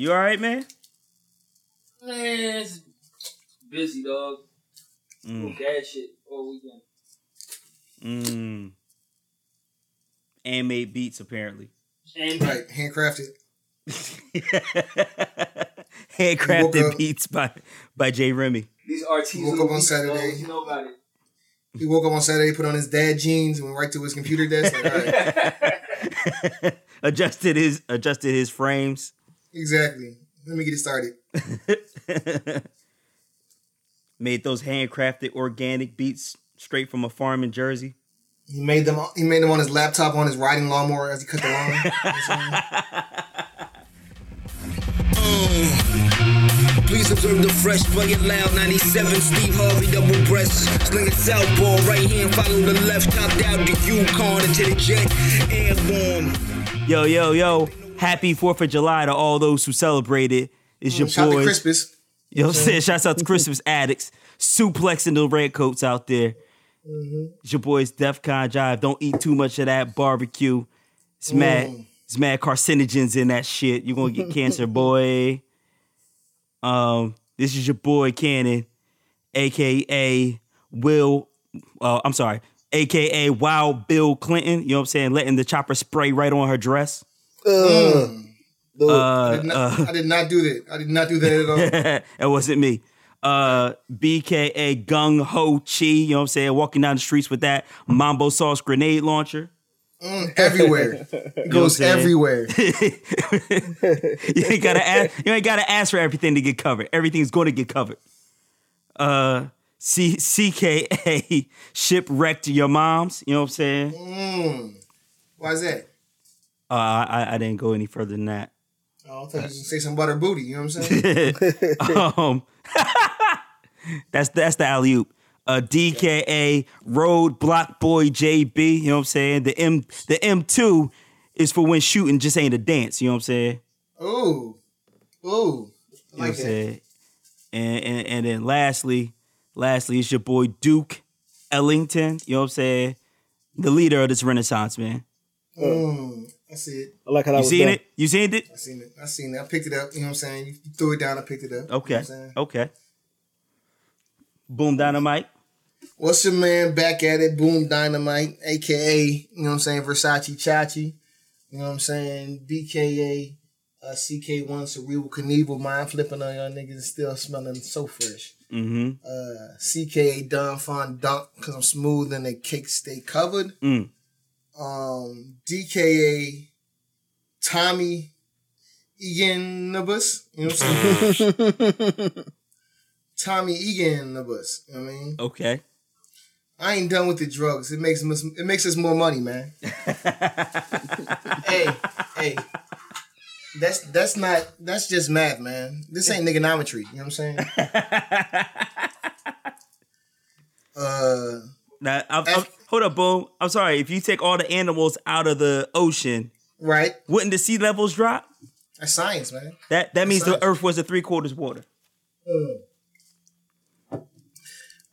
You all right, man? Man, it's busy, dog. Mm. Dad shit all weekend. Mm. And made beats apparently. And Right, handcrafted. Handcrafted up- beats by by Jay Remy. these artisans. Woke up on Saturday. You know about it. He woke up on Saturday, put on his dad jeans, and went right to his computer desk. Like, all right, adjusted his adjusted his frames. Exactly. Let me get it started. Made those handcrafted organic beats straight from a farm in Jersey. He made them. He made them on his laptop on his riding lawnmower as he cut the lawn. You know what oh. Please observe the fresh, play it loud. 97, Steve Harvey, double breast. Sling it southpaw, right hand, follow the left. Topped out the Yukon into the jet. Airborne. Yo, yo, yo. Happy 4th of July to all those who celebrate it. It's your Shout out to boys. Crispus. You know what I'm saying? Shouts out to Crispus Attucks, suplexing the redcoats out there. It's your boys DEFCON Jive. Don't eat too much of that barbecue. It's mad. It's mad carcinogens in that shit. You're gonna get cancer, boy. Um, this is your boy Cannon, aka Will. Uh, I'm sorry, aka Wild Bill Clinton. You know what I'm saying? Letting the chopper spray right on her dress. I, Uh, did not, I did not do that. I did not do that at all. that wasn't me. Uh, BKA Gung Ho Chi, you know what I'm saying? Walking down the streets with that Mambo sauce grenade launcher. everywhere. It goes saying? everywhere. you ain't gotta ask. You ain't gotta ask for everything to get covered. Everything's going to get covered. Uh, C CKA shipwrecked your moms. You know what I'm saying? Mm. Why is that? Uh, I I didn't go any further than that. Oh, I thought you gonna say some butter booty. You know what I'm saying? um, that's that's the alley oop. Uh, DKA Road Block Boy JB. You know what I'm saying? The M the M2 is for when shooting just ain't a dance. You know what I'm saying? Ooh, ooh, I You know what I'm saying? And, and and then lastly, lastly, it's your boy Duke Ellington. You know what I'm saying? The leader of this Renaissance man. Mm, I see it. I like how that You was seen done. it? You seen it? I seen it. I seen it. I picked it up. You know what I'm saying? You threw it down. I picked it up. You know Okay. Okay. Boom dynamite. What's your man back at it? Boom Dynamite, aka, you know what I'm saying, Versace Chachi. You know what I'm saying? BKA, uh, CK1, Cerebral Knievel, mind flipping on y'all niggas, still smelling so fresh. Mm-hmm. Uh, CKA Don Fon Dunk, because I'm smooth and the cakes stay covered. Mm. Um, DKA Tommy Eganabus, you know what I'm saying? Tommy Eganabus, you know what I mean? Okay. I ain't done with the drugs. It makes us it makes us more money, man. hey, hey. That's that's not that's just math, man. This ain't niggonometry. You know what I'm saying? uh Now, I'm, I'm- hold up, boom. I'm sorry. If you take all the animals out of the ocean, right. wouldn't the sea levels drop? That's science, man. That that means the. Earth was a three quarters water.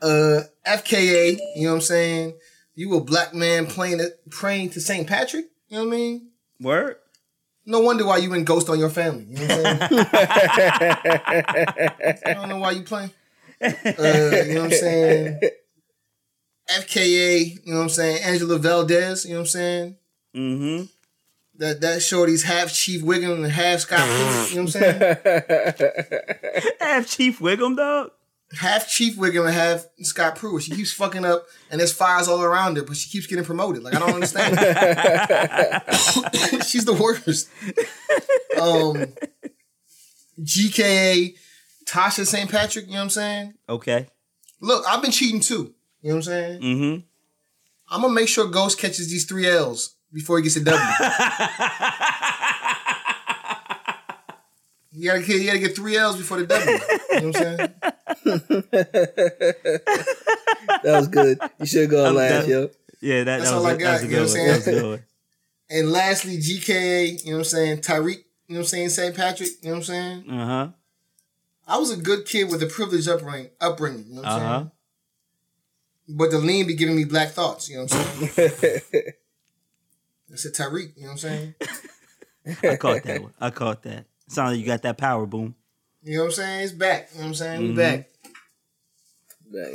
Uh FKA, you know what I'm saying? You a black man playing praying to St. Patrick? You know what I mean? Word. No wonder why you in ghost on your family. You know what I'm saying? I don't know why you playing. Uh, you know what I'm saying? FKA, you know what I'm saying? Angela Valdez, you know what I'm saying? Mm-hmm. That that shorty's half Chief Wiggum and half Scott you know what I'm saying? Have Chief Wiggum, dog. half Chief Wiggum and half Scott Pruitt. She keeps fucking up and there's fires all around her, but she keeps getting promoted. Like I don't understand. She's the worst. Um GKA Tasha St. Patrick, you know what I'm saying? Okay. Look, I've been cheating too. You know what I'm saying? Mm-hmm. I'm gonna make sure Ghost catches these three L's before he gets a W. you gotta get, you gotta get three L's before the W. You know what I'm saying? That was good. You should go and laugh, that- yo. Yeah, that, That's that was, all I a, that got, a you know good what one. I'm That was saying? good. And lastly, GKA, you know what I'm saying? Tariq, you know what I'm saying? St. Patrick, you know what I'm saying? Uh-huh. I was a good kid with a privileged upbringing, upbringing, you know what I'm Uh-huh. saying? But the lean be giving me black thoughts, you know what I'm saying? I said Tariq, you know what I'm saying? I caught that one. I caught that. Sounds like you got that power, boom. You know what I'm saying? It's back. You know what I'm saying? Mhm. We back.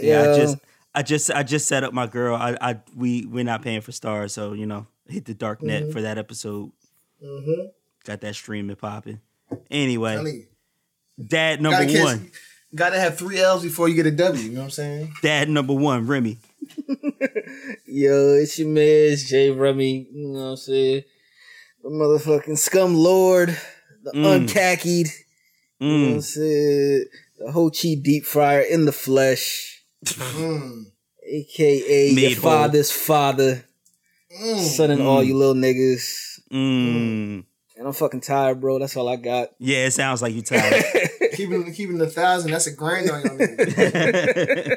Yeah, I just I just I just set up my girl. I I we we're not paying for stars, so you know, hit the dark net Mhm. for that episode. Mm-hmm. Got that streaming popping. Anyway, I dad number gotta one. Gotta have three L's before you get a W. You know what I'm saying? Dad number one, Remy. Yo, it's your man, it's Jay Remy. You know what I'm saying? The motherfucking scum lord, the Mm. unkhackied. You know what I'm Mm. saying? The Ho Chi deep fryer in the flesh, Mm. aka Made your whole. father's father, Mm. son and all Mm. you little niggas. Mm. And I'm fucking tired, bro. That's all I got. Yeah, it sounds like you tired. keeping keeping the thousand. That's a grand on your nigga.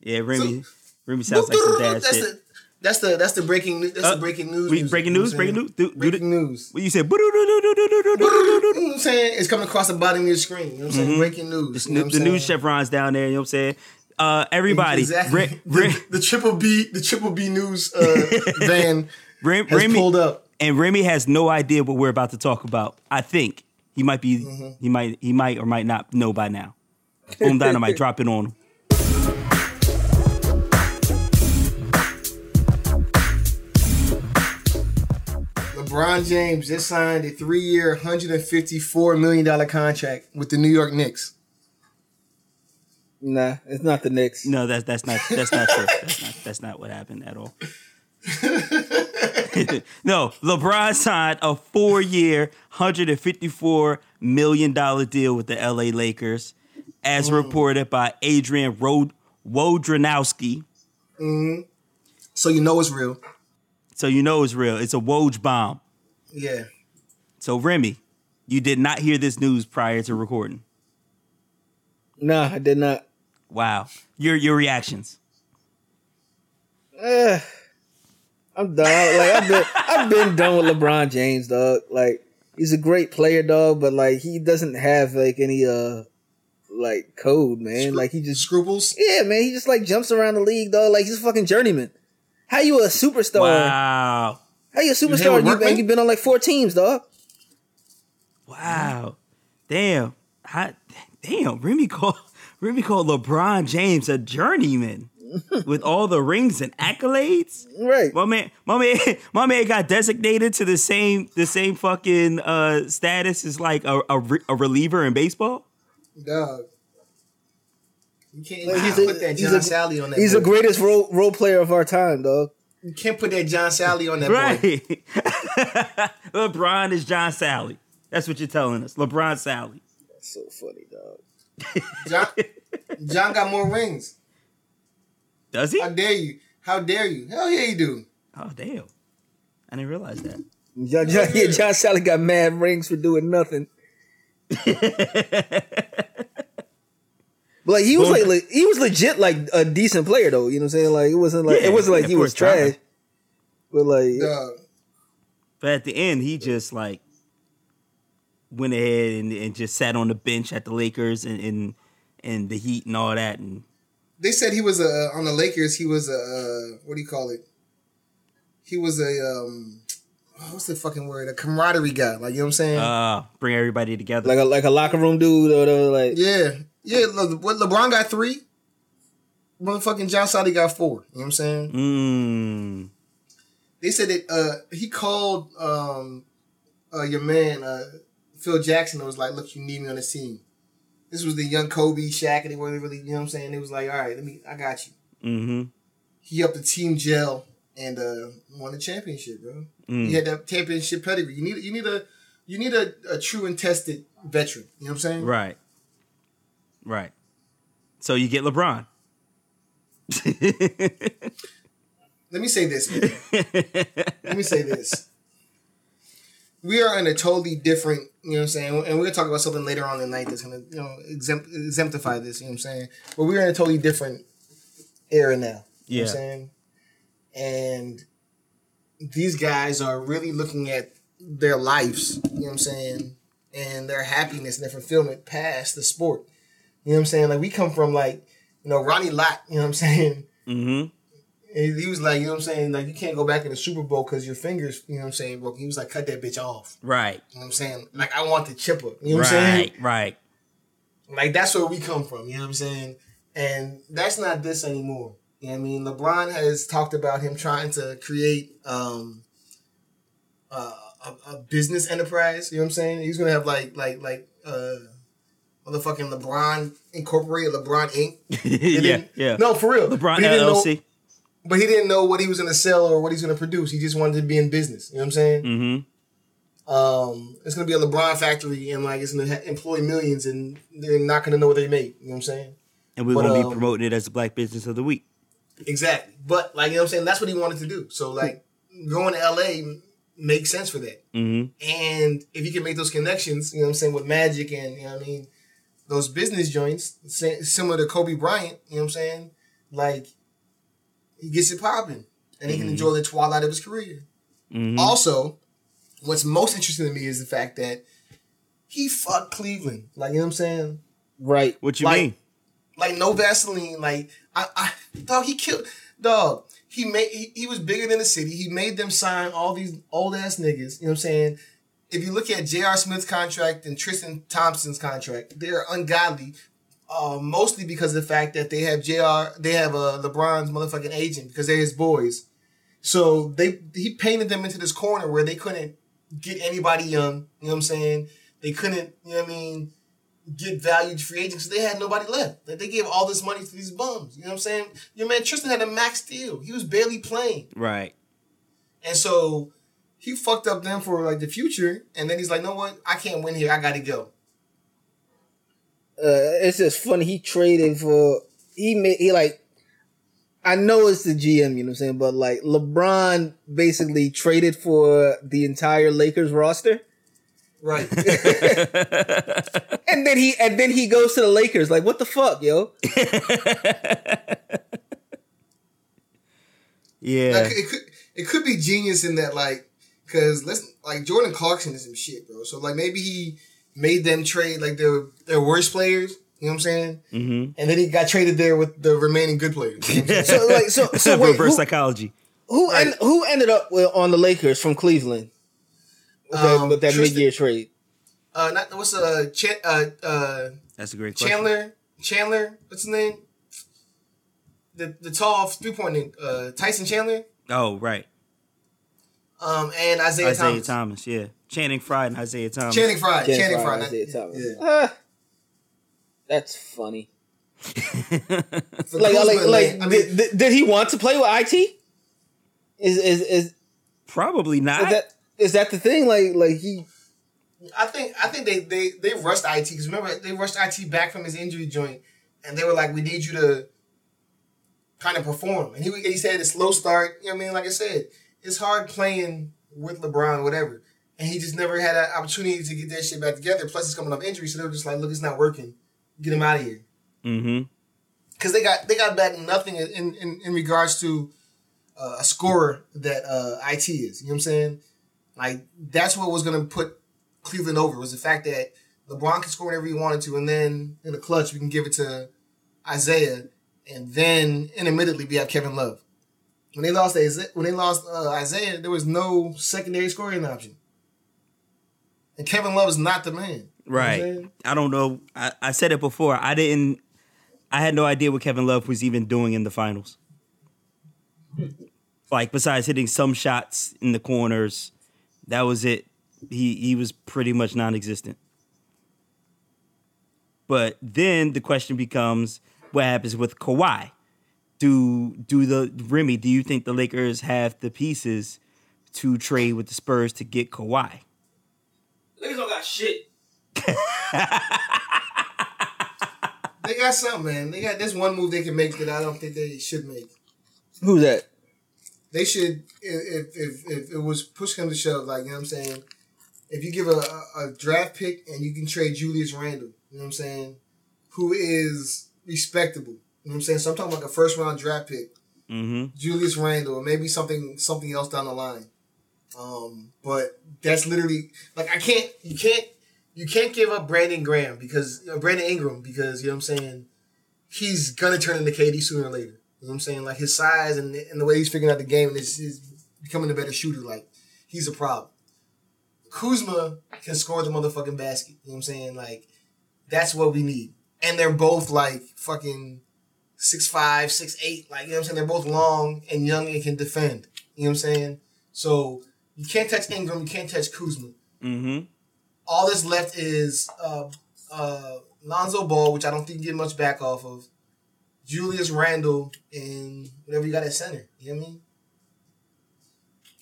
yeah, Remy. Remy sounds like some dad that's shit. the that's the that's the breaking that's Uh, the breaking news. we- breaking news, breaking news. Do, breaking news. what you said? You know what I'm saying? It's coming across the bottom of your screen. You know what I'm saying? Mhm. Breaking news. The, you know the news chevrons down there. You know what I'm saying? Uh, everybody, Exactly. Re- Re- the, the triple B, the triple B news uh, van Rem- has Remy, pulled up. and Remy has no idea what we're about to talk about. I think he might be, Mm-hmm. he might, he might or might not know by now. Boom Dynamite, drop it on him. LeBron James just signed a three-year, hundred and fifty-four million dollar contract with the New York Knicks. Nah, it's not the Knicks. No, that's that's not that's not true. That's not that's not what happened at all. no, LeBron signed a four-year, hundred and fifty-four million dollar deal with the LA Lakers, as reported by Adrian Rod- Wojnarowski. So you know it's real. So you know it's real. It's a Woj bomb. Yeah. So Remy, you did not hear this news prior to recording. No, I did not. Wow. Your your reactions. Eh, I'm done. Like I've been, I've been done with LeBron James, dog. Like he's a great player, dog, but like he doesn't have like any uh like code, man. Like he just Scruples. yeah, man. He just like jumps around the league, dog. Like he's a fucking journeyman. How you a superstar? Wow. How you a superstar? with and You, Workman? and you've been on like four teams, dog. Wow. Damn. How, damn. Remy called Remy called LeBron James a journeyman with all the rings and accolades. Right. My man, my man, my man got designated to the same the same fucking uh, status as like a, a, re- a reliever in baseball. Dog. You can't, you Like, he's a- put that John a- Sally on that. He's the greatest role role player of our time, dog. You can't put that John Salley on that. Right. board. LeBron is John Salley. That's what you're telling us. LeBron Salley. That's so funny, dog. John, John got more rings. Does he? How dare you? How dare you? Hell yeah, you do. Oh damn. I didn't realize that. John, John, yeah, John Salley got mad rings for doing nothing. But like he was like, le- he was legit like a decent player though. You know what I'm saying? Like it wasn't like Yeah, it wasn't like he was his time. trash. But like Dog. But at the end, he just like went ahead and, and just sat on the bench at the Lakers and, and and the Heat and all that. And They said he was a on the Lakers. He was a uh, what do you call it? He was a um, what's the fucking word? A camaraderie guy. Like you know what I'm saying? uh, bring everybody together. like a like a locker room dude or whatever. Like yeah, yeah. Le- what LeBron got three. Motherfucking John Salley got four. You know what I'm saying? mm. They said that uh, he called um, uh, your man uh, Phil Jackson and was like, "Look, you need me on the team." This was the young Kobe, Shaq, and they were really, you know what I'm saying? It was like, "All right, let me, I got you." Mm-hmm. He helped the team gel and uh, won the championship, bro. Mm. He had that championship pedigree. You need, you need a, you need a, a true and tested veteran. You know what I'm saying? Right. Right. So you get LeBron. Let me say this. Let me say this. We are in a totally different, you know what I'm saying? And we're gonna talk about something later on in the night that's gonna, you know, exempt, exemplify this, you know what I'm saying? But we're in a totally different era now. You know what I'm Yeah. saying? And these guys are really looking at their lives, you know what I'm saying, and their happiness and their fulfillment past the sport. You know what I'm saying? Like we come from like, you know, Ronnie Lott, you know what I'm saying? Mm-hmm. And he was like, you know what I'm saying? Like, you can't go back in the Super Bowl because your fingers, you know what I'm saying, broke. He was like, cut that bitch off. Right. You know what I'm saying? Like, I want the chipper. You know what I'm saying? Right. Right. Like, that's where we come from. You know what I'm saying? And that's not this anymore. You know what I mean? LeBron has talked about him trying to create um, uh, a, a business enterprise. You know what I'm saying? He's gonna have like like like uh, motherfucking LeBron Incorporated, LeBron Inc. Yeah. Yeah. No, for real. LeBron But know- LLC. But he didn't know what he was gonna sell or what he's gonna produce. He just wanted to be in business. You know what I'm saying? Mm-hmm. Um, it's gonna be a LeBron factory, and like it's gonna ha- employ millions, and they're not gonna know what they make. You know what I'm saying? And we're gonna be um, promoting it as the Black Business of the Week. Exactly. But like you know what I'm saying, that's what he wanted to do. So like going to LA makes sense for that. Mm-hmm. And if you can make those connections, you know what I'm saying, with Magic and you know what I mean, those business joints, similar to Kobe Bryant, you know what I'm saying? Like he gets it popping. And he can enjoy the twilight of his career. Mm-hmm. Also, what's most interesting to me is the fact that he fucked Cleveland. Like, you know what I'm saying? Right. What you Like- mean? like no Vaseline. Like I, I dog, he killed dog. He made he, he was bigger than the city. He made them sign all these old ass niggas. You know what I'm saying? If you look at J.R. Smith's contract and Tristan Thompson's contract, they're ungodly. Uh, mostly because of the fact that they have Jr. They have uh, LeBron's motherfucking agent because they're his boys. So they he painted them into this corner where they couldn't get anybody young. You know what I'm saying? They couldn't. You know what I mean? get valued free agents. They had nobody left. Like they gave all this money to these bums. You know what I'm saying? Your man Tristan had a max deal. He was barely playing. Right. And so he fucked up them for like the future. And then he's like, "No, what? I can't win here. I gotta go. Uh, it's just funny. He traded for he made he like. I know it's the GM, you know what I'm saying, but like LeBron basically traded for the entire Lakers roster, Right. and then he and then he goes to the Lakers. Like, what the fuck, yo? Yeah. like, it could it could be genius in that like because let's like Jordan Clarkson is some shit, bro. So like maybe he made them trade like their their worst players. You know what I'm saying? mm-hmm. And then he got traded there with the remaining good players. You know what I'm? So like, so so wait, Reverse who, psychology. who, Right. en- who ended up with, on the Lakers from Cleveland with that, Um, with that mid-year trade? uh, not what's uh, Ch- uh, uh That's a great question. Chandler, Chandler, what's his name? The the tall three point uh Tyson Chandler, Oh, right. um, and Isaiah, Isaiah Thomas. Thomas. Yeah. Channing Frye and Isaiah Thomas. Channing Frye, Channing Channing Frye, Frye. Isaiah not- Thomas. Yeah. Ah, that's funny. For Like, like, like, I mean, did, did, did he want to play with IT? Is is is, Probably not? is that is that the thing? Like, like he I think I think they they they rushed it because remember they rushed it back from his injury joint, and they were like, "We need you to kind of perform." And he and he said a slow start. You know what I mean? Like I said, it's hard playing with LeBron, whatever. And he just never had an opportunity to get that shit back together. Plus, he's coming off injury, so they were just like, "Look, it's not working. Get him out of here." mm-hmm. because they got they got back nothing in in, in regards to uh, a scorer that uh, it is. You know what I'm saying? Like that's what was gonna put Cleveland over was the fact that LeBron can score whenever he wanted to, and then in the clutch we can give it to Isaiah, and then intermittently we have Kevin Love. When they lost Isaiah, when they lost uh, Isaiah, there was no secondary scoring option, and Kevin Love is not the man. You know Right. I don't know. I, I said it before. I didn't. I had no idea what Kevin Love was even doing in the finals. Like besides hitting some shots in the corners, that was it. He he was pretty much non-existent. But then the question becomes, what happens with Kawhi? Do do the Remy? Do you think the Lakers have the pieces to trade with the Spurs to get Kawhi? Niggas don't got shit. They got something, man. They got this one move they can make that I don't think they should make. who's that? They should, if if if it was push come to shove, like you know what I'm saying. If you give a, a, a draft pick and you can trade Julius Randle, you know what I'm saying, who is respectable. You know what I'm saying. So I'm talking about a first round draft pick, Mm-hmm. Julius Randle, or maybe something something else down the line. Um, but that's literally like I can't you can't you can't give up Brandon Graham because uh, Brandon Ingram because you know what I'm saying he's gonna turn into KD sooner or later. You know what I'm saying? Like his size and, and the way he's figuring out the game and is, becoming a better shooter. Like he's a problem. Kuzma can score the motherfucking basket. You know what I'm saying? Like that's what we need. And they're both like fucking six five, six eight. Like you know what I'm saying? They're both long and young and can defend. You know what I'm saying? So you can't touch Ingram. You can't touch Kuzma. Mm-hmm. All that's left is uh, uh, Lonzo Ball, which I don't think you get much back off of. Julius Randle and whatever you got at center. You know what I mean?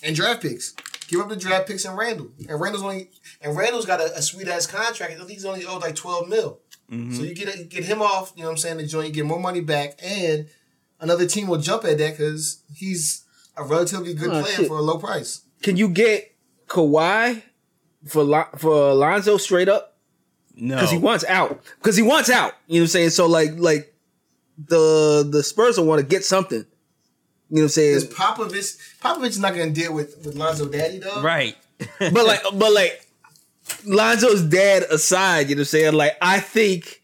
And draft picks. Give up the draft picks and Randle. And Randle's only and Randle's got a, a sweet ass contract. I think he's only owed like twelve mil. So you get you get him off. You know what I'm saying? The joint, you get more money back, and another team will jump at that because he's a relatively good Oh, player shit. for a low price. Can you get Kawhi for Lon- for Alonzo straight up? No. Because he wants out. Because he wants out. You know what I'm saying? So like like the the Spurs will want to get something. You know what I'm saying? Because Popovich, Popovich is not going to deal with with Lonzo Daddy though. right. but like but like Lonzo's dad aside, you know what I'm saying? Like I think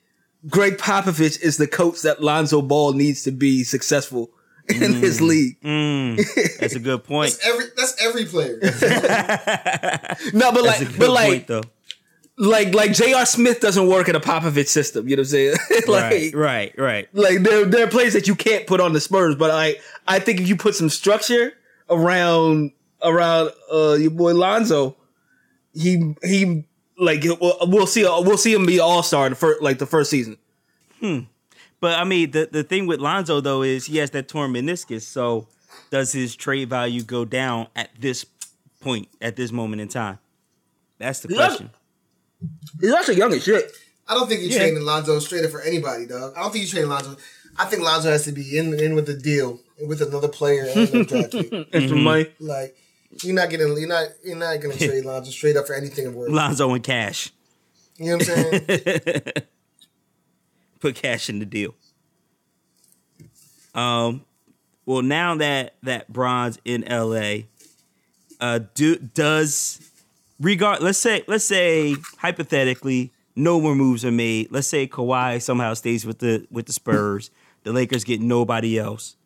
Greg Popovich is the coach that Lonzo Ball needs to be successful in his league. Mm, that's a good point. That's every that's every player. No, but That's a like good but like point, though. like like J.R. Smith doesn't work in a Popovich system, you know what I'm saying? like right, right, right. like there there are players that you can't put on the Spurs, but I I think if you put some structure around around uh your boy Lonzo, he he like we'll, we'll see we'll see him be all star in the first like the first season. But I mean, the the thing with Lonzo though is he has that torn meniscus. So does his trade value go down at this point, at this moment in time? That's the Yeah. question. He's actually young as shit. I don't think you're Yeah. trading Lonzo straight up for anybody, dog. I don't think you're trading Lonzo. I think Lonzo has to be in in with the deal with another player and a draft pick. Extra mm-hmm. money. Like you're not getting you're not you're not gonna trade Lonzo straight up for anything worth. Lonzo and cash. You know what I'm saying? Put cash in the deal. Um, well, now that that Bron's in LA, uh, do does regard? Let's say, let's say hypothetically, no more moves are made. Let's say Kawhi somehow stays with the with the Spurs. The Lakers get nobody else.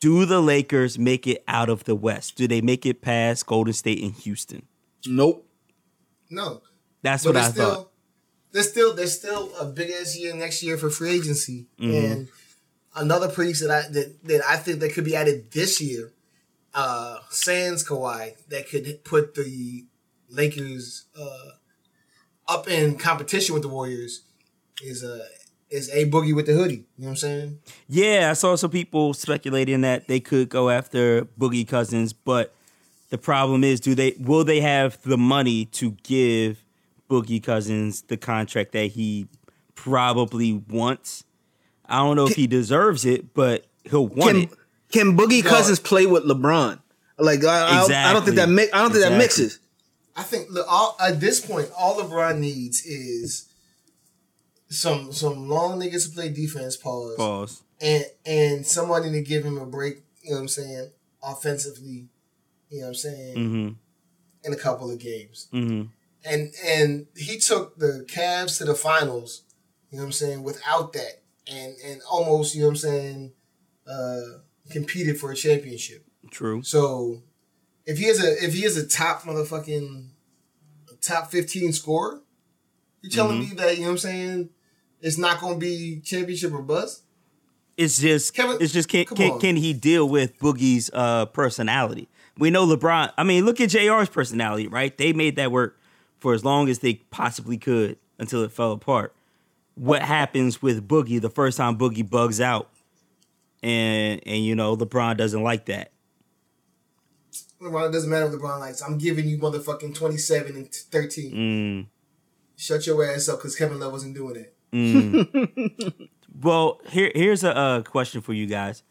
Do the Lakers make it out of the West? Do they make it past Golden State and Houston? Nope. No. That's But what I still thought. There's still there's still a big ass year next year for free agency. Mm-hmm. And another piece that I that, that I think that could be added this year, uh Sans Kawhi, that could put the Lakers uh up in competition with the Warriors is uh is a boogie with the hoodie. You know what I'm saying? Yeah, I saw some people speculating that they could go after Boogie Cousins, but the problem is, do they will they have the money to give Boogie Cousins the contract that he probably wants? I don't know if he deserves it, but he'll want Can it. can Boogie No. Cousins play with LeBron? Like I, I, I don't think that mi- I don't think that mixes. I think look, all, at this point, all LeBron needs is some some long niggas to play defense. Pause. Pause. and and somebody to give him a break, you know what I'm saying, offensively, you know what I'm saying, Mm-hmm. in a couple of games. Mm-hmm. And and he took the Cavs to the finals, you know what I'm saying, without that. And and almost, you know what I'm saying, uh competed for a championship. True. So if he is a if he is a top motherfucking top 15 scorer, you're telling Mm-hmm. me that, you know what I'm saying, it's not gonna be championship or bust? It's just Kevin, it's just can can, can he deal with Boogie's uh, personality? We know LeBron. I mean, look at Jr's personality, right? They made that work for as long as they possibly could until it fell apart. What happens with Boogie the first time Boogie bugs out, and and you know LeBron doesn't like that. LeBron, it doesn't matter if LeBron likes. I'm giving you motherfucking 27 and 13. Mm, Shut your ass up because Kevin Love wasn't doing it. mm. well, here here's a, uh question for you guys.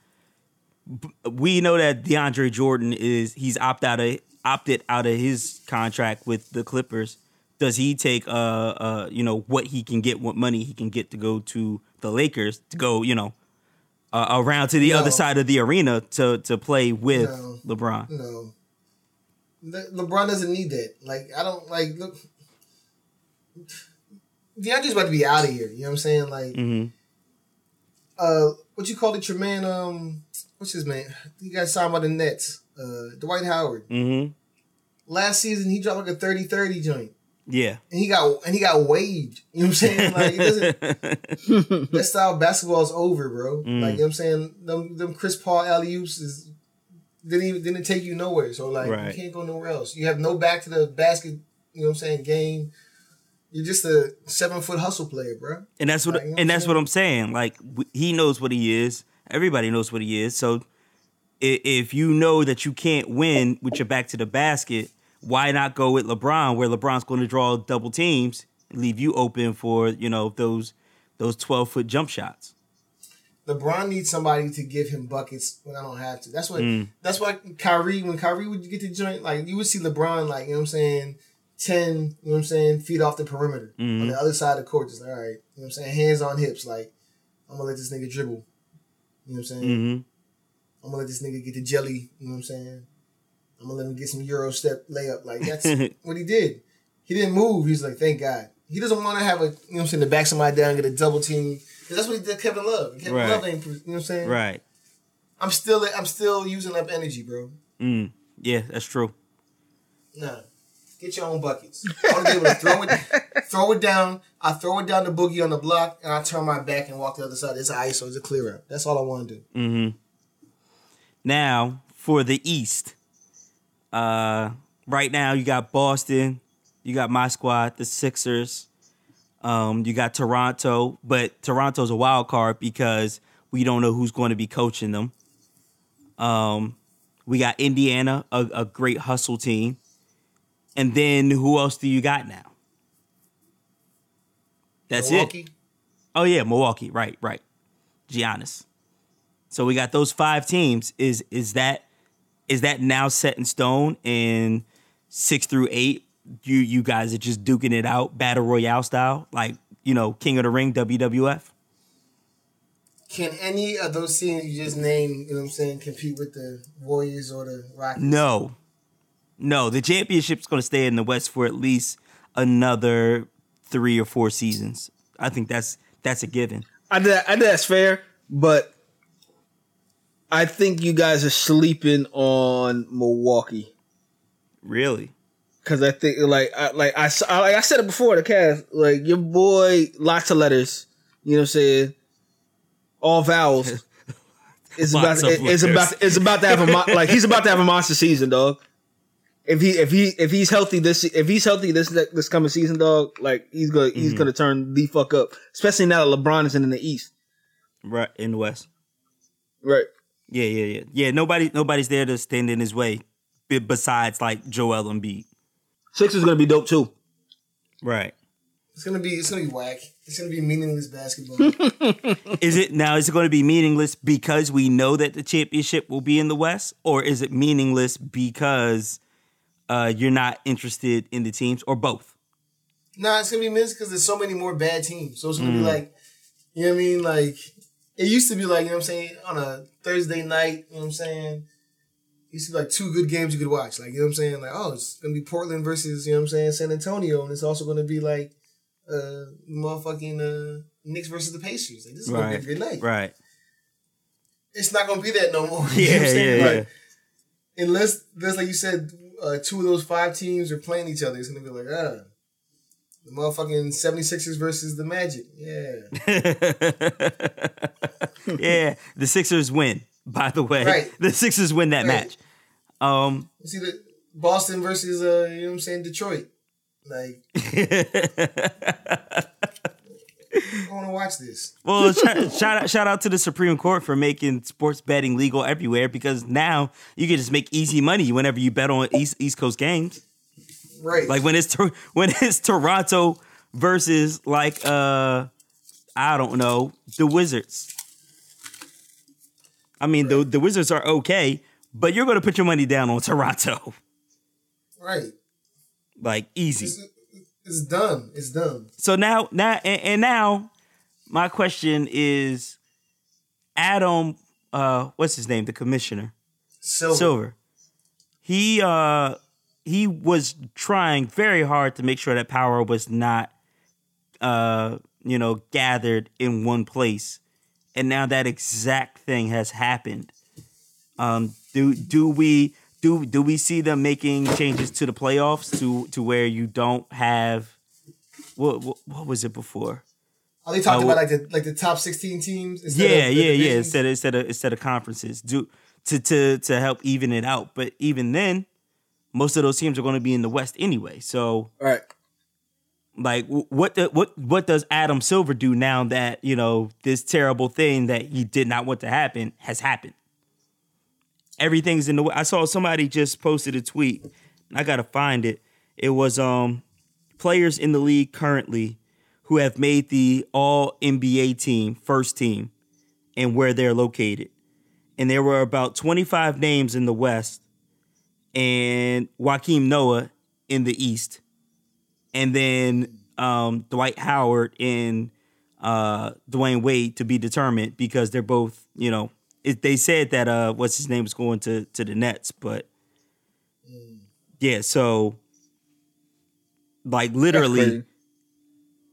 We know that DeAndre Jordan is he's opt out of opted out of his contract with the Clippers. Does he take uh uh you know what he can get, what money he can get to go to the Lakers to go you know uh, around to the No. other side of the arena to to play with No. LeBron? No. Le- LeBron doesn't need that. Like, I don't, like, look. DeAndre's about to be out of here. You know what I'm saying? Like, hmm uh, what you call it, your man? Um, what's his name? You guys signed by the Nets. Uh, Dwight Howard. Mm-hmm. Last season, he dropped like a 30-30 joint, Yeah. and he got and he got waived. You know what I'm saying? Like, that style of basketball is over, bro. Mm. Like, you know what I'm saying? Them, them Chris Paul alley oops is didn't even didn't take you nowhere. So like, Right. you can't go nowhere else. You have no back to the basket. You know what I'm saying? Game. You're just a seven foot hustle player, bro. And that's what Like, you know and what that's what I'm saying. Like w- he knows what he is. Everybody knows what he is. So if you know that you can't win with your back to the basket, why not go with LeBron where LeBron's going to draw double teams leave you open for, you know, those those 12-foot jump shots. LeBron needs somebody to give him buckets when I don't have to. That's what. Mm. That's why Kyrie, when Kyrie would get the joint, like you would see LeBron, like you know what I'm saying, ten, you know what I'm saying, feet off the perimeter Mhm. on the other side of the court, just like all right, you know what I'm saying, hands on hips, like I'm gonna let this nigga dribble. You know what I'm saying? Mm-hmm. I'm gonna let this nigga get the jelly. You know what I'm saying? I'm gonna let him get some Euro step layup. Like that's what he did. He didn't move. He's like, thank God. He doesn't want to have a, you know what I'm saying, to back somebody down, get a double team. 'Cause that's what he did. Kevin Love. Kevin Right. Love ain't, you know what I'm saying? Right. I'm still, I'm still using up energy, bro. Mm. Yeah, that's true. Nah. Get your own buckets. I want to be able to throw it, throw it down. I throw it down the boogie on the block, and I turn my back and walk the other side. It's an ISO. It's a clear out. That's all I want to do. Mm-hmm. Now for the East, uh, right now you got Boston, you got my squad, the Sixers, um, you got Toronto, but Toronto's a wild card because we don't know who's going to be coaching them. Um, we got Indiana, a, a great hustle team, and then who else do you got now? That's it. Oh yeah, Milwaukee. Right, right. Giannis. So we got those five teams. Is is that is that now set in stone in six through eight? You you guys are just duking it out, battle royale style, like you know, King of the Ring, WWF. Can any of those teams you just named, you know what I'm saying, compete with the Warriors or the Rockets? No, no. The championship's going to stay in the West for at least another three or four seasons. I think that's that's a given. I did. I think that's fair, but I think you guys are sleeping on Milwaukee Really? because I think like I, like I, I- like I said it before the cast. Like your boy, lots of letters. You know what I'm saying? All vowels. It's about it's about it's about to have a mo- like he's about to have a monster season, dog. If he if he if he's healthy this if he's healthy this this coming season, dog, like he's gonna he's Mm-hmm. gonna turn the fuck up. Especially now that LeBron is in the East, Right in the West. right? Yeah, yeah, yeah, yeah. Nobody, nobody's there to stand in his way, besides like Joel Embiid. Six is gonna be dope too. Right. It's gonna be it's gonna be whack. It's gonna be meaningless basketball. Is it now? Is it going to be meaningless because we know that the championship will be in the West, or is it meaningless because uh, you're not interested in the teams, or both? nah, it's gonna be missed because there's so many more bad teams. So it's gonna be like, you know what I mean? Like it used to be like, you know what I'm saying, on a Thursday night, you know what I'm saying? It used to be like two good games you could watch. Like, you know what I'm saying? Like, oh, it's gonna be Portland versus, you know what I'm saying, San Antonio, and it's also gonna be like uh motherfucking uh Knicks versus the Pacers. Like this is gonna be a good night. Right. It's not gonna be that no more. You know Yeah, what I'm saying? yeah, Like, unless unless like you said, uh, two of those five teams are playing each other, it's gonna be like, ah. The motherfucking 76ers versus the Magic. Yeah. yeah. The Sixers win. By the way, Right. the Sixers win that Right. match. Um, You see the Boston versus uh, you know what I'm saying, Detroit. Like, I wanna watch this. well, shout, shout out, shout out to the Supreme Court for making sports betting legal everywhere because now you can just make easy money whenever you bet on East East Coast games. Right. Like when it's when it's Toronto versus like uh I don't know the Wizards. I mean the the Wizards are okay, but you're gonna put your money down on Toronto right. like easy. It's, it's done. It's done. So now now and, and now my question is Adam uh what's his name the commissioner Silver. Silver. He uh he was trying very hard to make sure that power was not uh you know gathered in one place and now that exact thing has happened. Um, do do we do do we see them making changes to the playoffs to to where you don't have what what, what was it before? Are they talking Uh, about like the like the top sixteen teams? instead Yeah, yeah, yeah. Instead of instead of instead of conferences, do to to to help even it out. But even then, most of those teams are going to be in the West anyway. So Right. like what the, what what does Adam Silver do now that you know this terrible thing that he did not want to happen has happened? Everything's in the way. I saw somebody just posted a tweet. and I gotta find it. It was um players in the league currently who have made the All NBA team first team and where they're located, and there were about twenty five names in the West and Joakim Noah in the East and then um, Dwight Howard and uh, Dwyane Wade to be determined because they're both, you know, it, they said that uh, what's his name is going to to the Nets, but yeah, so like literally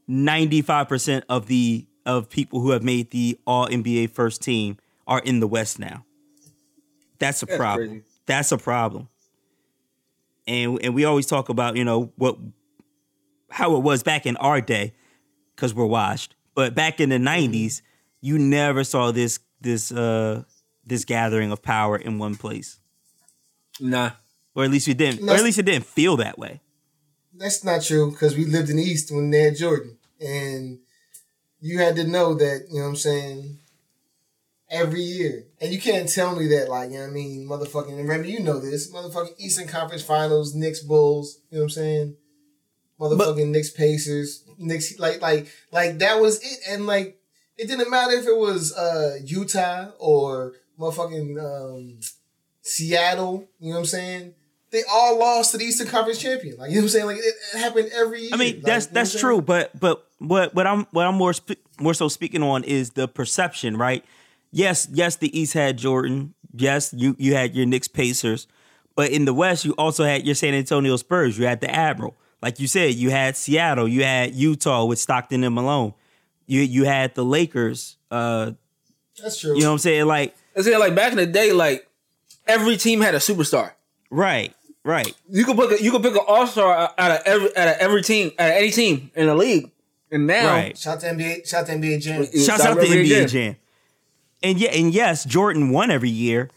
ninety five percent of the of people who have made the All NBA first team are in the West now. That's a That's problem. crazy. That's a problem. And and we always talk about you know what how it was back in our day because we're washed. But back in the '90s, you never saw this this uh this gathering of power in one place, Nah. or at least we didn't, or at least it didn't feel that way. That's not true because we lived in the East when they had Jordan. And you had to know that, you know what I'm saying, every year. And you can't tell me that, like, you know what I mean, motherfucking, and Remy, you know this, motherfucking Eastern Conference Finals, Knicks Bulls, you know what I'm saying? Motherfucking Knicks Pacers, Knicks, like, like, like, that was it. And, like, it didn't matter if it was uh, Utah or motherfucking um, Seattle, you know what I'm saying? They all lost to the Eastern Conference champion. Like you know what I'm saying? Like it, it happened every year. I mean, Like, that's you know that's true, but but what what I'm what I'm more spe- more so speaking on is the perception, right? Yes, yes, the East had Jordan. Yes, you you had your Knicks Pacers, but in the West you also had your San Antonio Spurs. You had the Admiral, like you said. You had Seattle. You had Utah with Stockton and Malone. You you had the Lakers. Uh, That's true. you know what I'm saying? Like I It's like back in the day, like every team had a superstar. right, right. You could pick a, you could pick an all star out of every out of every team out of any team in the league. And now, Right. shout to NBA, shout to NBA Jam. Yeah. Shouts out to every NBA game. Jam. And yeah, and yes, Jordan won every year,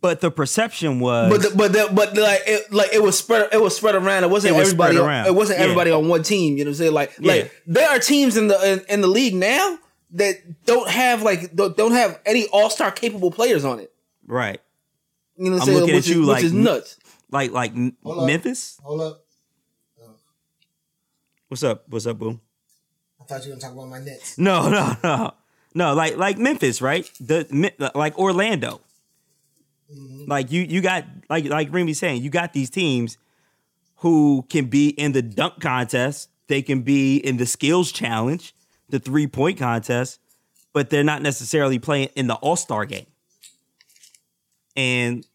but the perception was but the, but the, but like it, like it was spread it was spread around. It wasn't It was everybody. on- around. It wasn't Yeah. everybody on one team. You know what I'm saying? Like Yeah. like there are teams in the in, in the league now that don't have like don't, don't have any all star capable players on it. right. You know what I'm I'm saying? looking which at is, you which is nuts. Like like M- Hold up. Memphis. Hold up. What's up? What's up, boom? I thought you were gonna talk about my Nets. No, no, no, no. Like like Memphis, right? The like Orlando. Mm-hmm. Like you you got like like Remy saying, you got these teams who can be in the dunk contest. They can be in the skills challenge, the three point contest, but they're not necessarily playing in the All Star game. And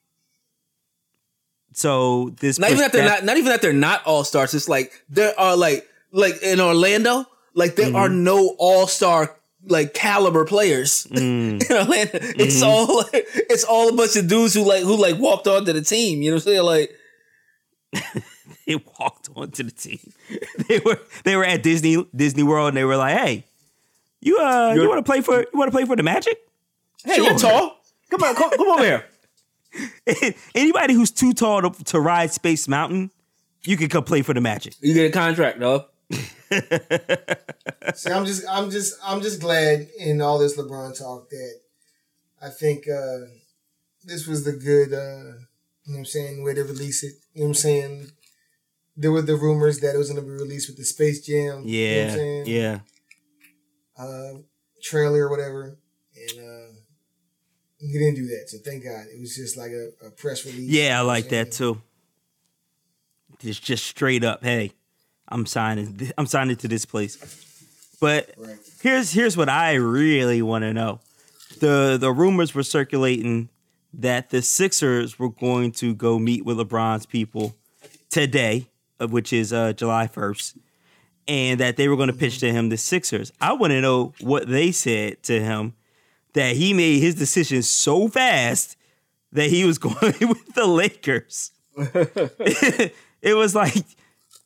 so this Not even that they're not not even that they're not all stars. It's like there are like like in Orlando, like there are mm-hmm. no all star like caliber players in Orlando. It's all it's all a bunch of dudes who like who like walked onto the team. You know what I'm saying? Like they walked onto the team. they were they were at Disney Disney World and they were like, "Hey, you uh you You're- want to play for you want to play for the Magic? hey, you're tall. Come on, come, come over here. Anybody who's too tall to, to ride Space Mountain, you can come play for the Magic." You get a contract, dog. See, I'm just, I'm just, I'm just glad in all this LeBron talk that I think uh this was the good, uh you know what I'm saying, way to release it. You know what I'm saying? There were the rumors that it was going to be released with the Space Jam. you know what I'm Yeah, saying? yeah, uh, trailer or whatever, and uh, he didn't do that. So thank God, it was just like a, a press release. yeah. I like that too. Just just straight up, hey, I'm signing. I'm signing to this place. But Right. here's here's what I really want to know. The the rumors were circulating that the Sixers were going to go meet with LeBron's people today, which is uh, July 1st, and that they were going to pitch to him the Sixers. I want to know what they said to him that he made his decision so fast that he was going with the Lakers. it, was like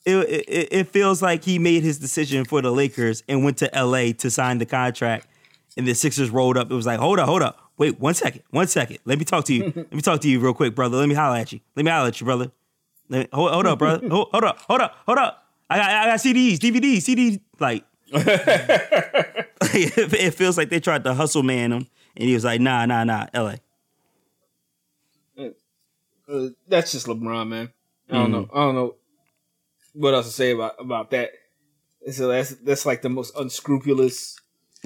it, it it feels like he made his decision for the Lakers and went to LA to sign the contract. And the Sixers rolled up. It was like, hold up, hold up. Wait, one second, one second. Let me talk to you. Let me talk to you real quick, brother. Let me holler at you. Let me holler at you, brother. Let me, hold, hold up, brother. Hold, hold up, hold up, hold up. I got, I got CDs, DVDs, CDs. Like, it, feels like they tried to hustle man him, and he was like, nah, nah, nah, LA. Uh, that's just LeBron, man. I don't know. I don't know what else to say about about that. So that's that's like the most unscrupulous,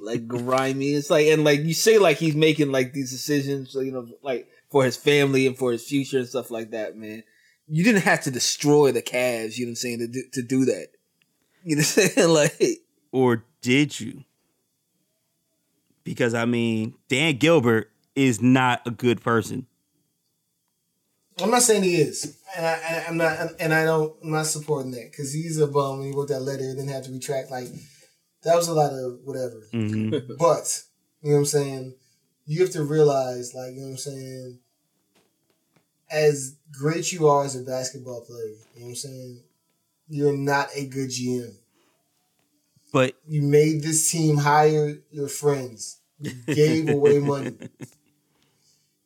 like grimy. It's like and like you say like he's making like these decisions, you know, like for his family and for his future and stuff like that. Man, you didn't have to destroy the Cavs. You know what I'm saying to do, to do that. You know what I'm saying? Like, or did you? Because I mean, Dan Gilbert is not a good person. I'm not saying he is, and I, am not, and I don't, I'm not supporting that because he's a bum. When he wrote that letter, and then had to retract. Like that was a lot of whatever. Mm-hmm. but you know what I'm saying. You have to realize, like you know what I'm saying. As great you are as a basketball player, you know what I'm saying. You're not a good GM. But you made this team hire your friends. You gave away money.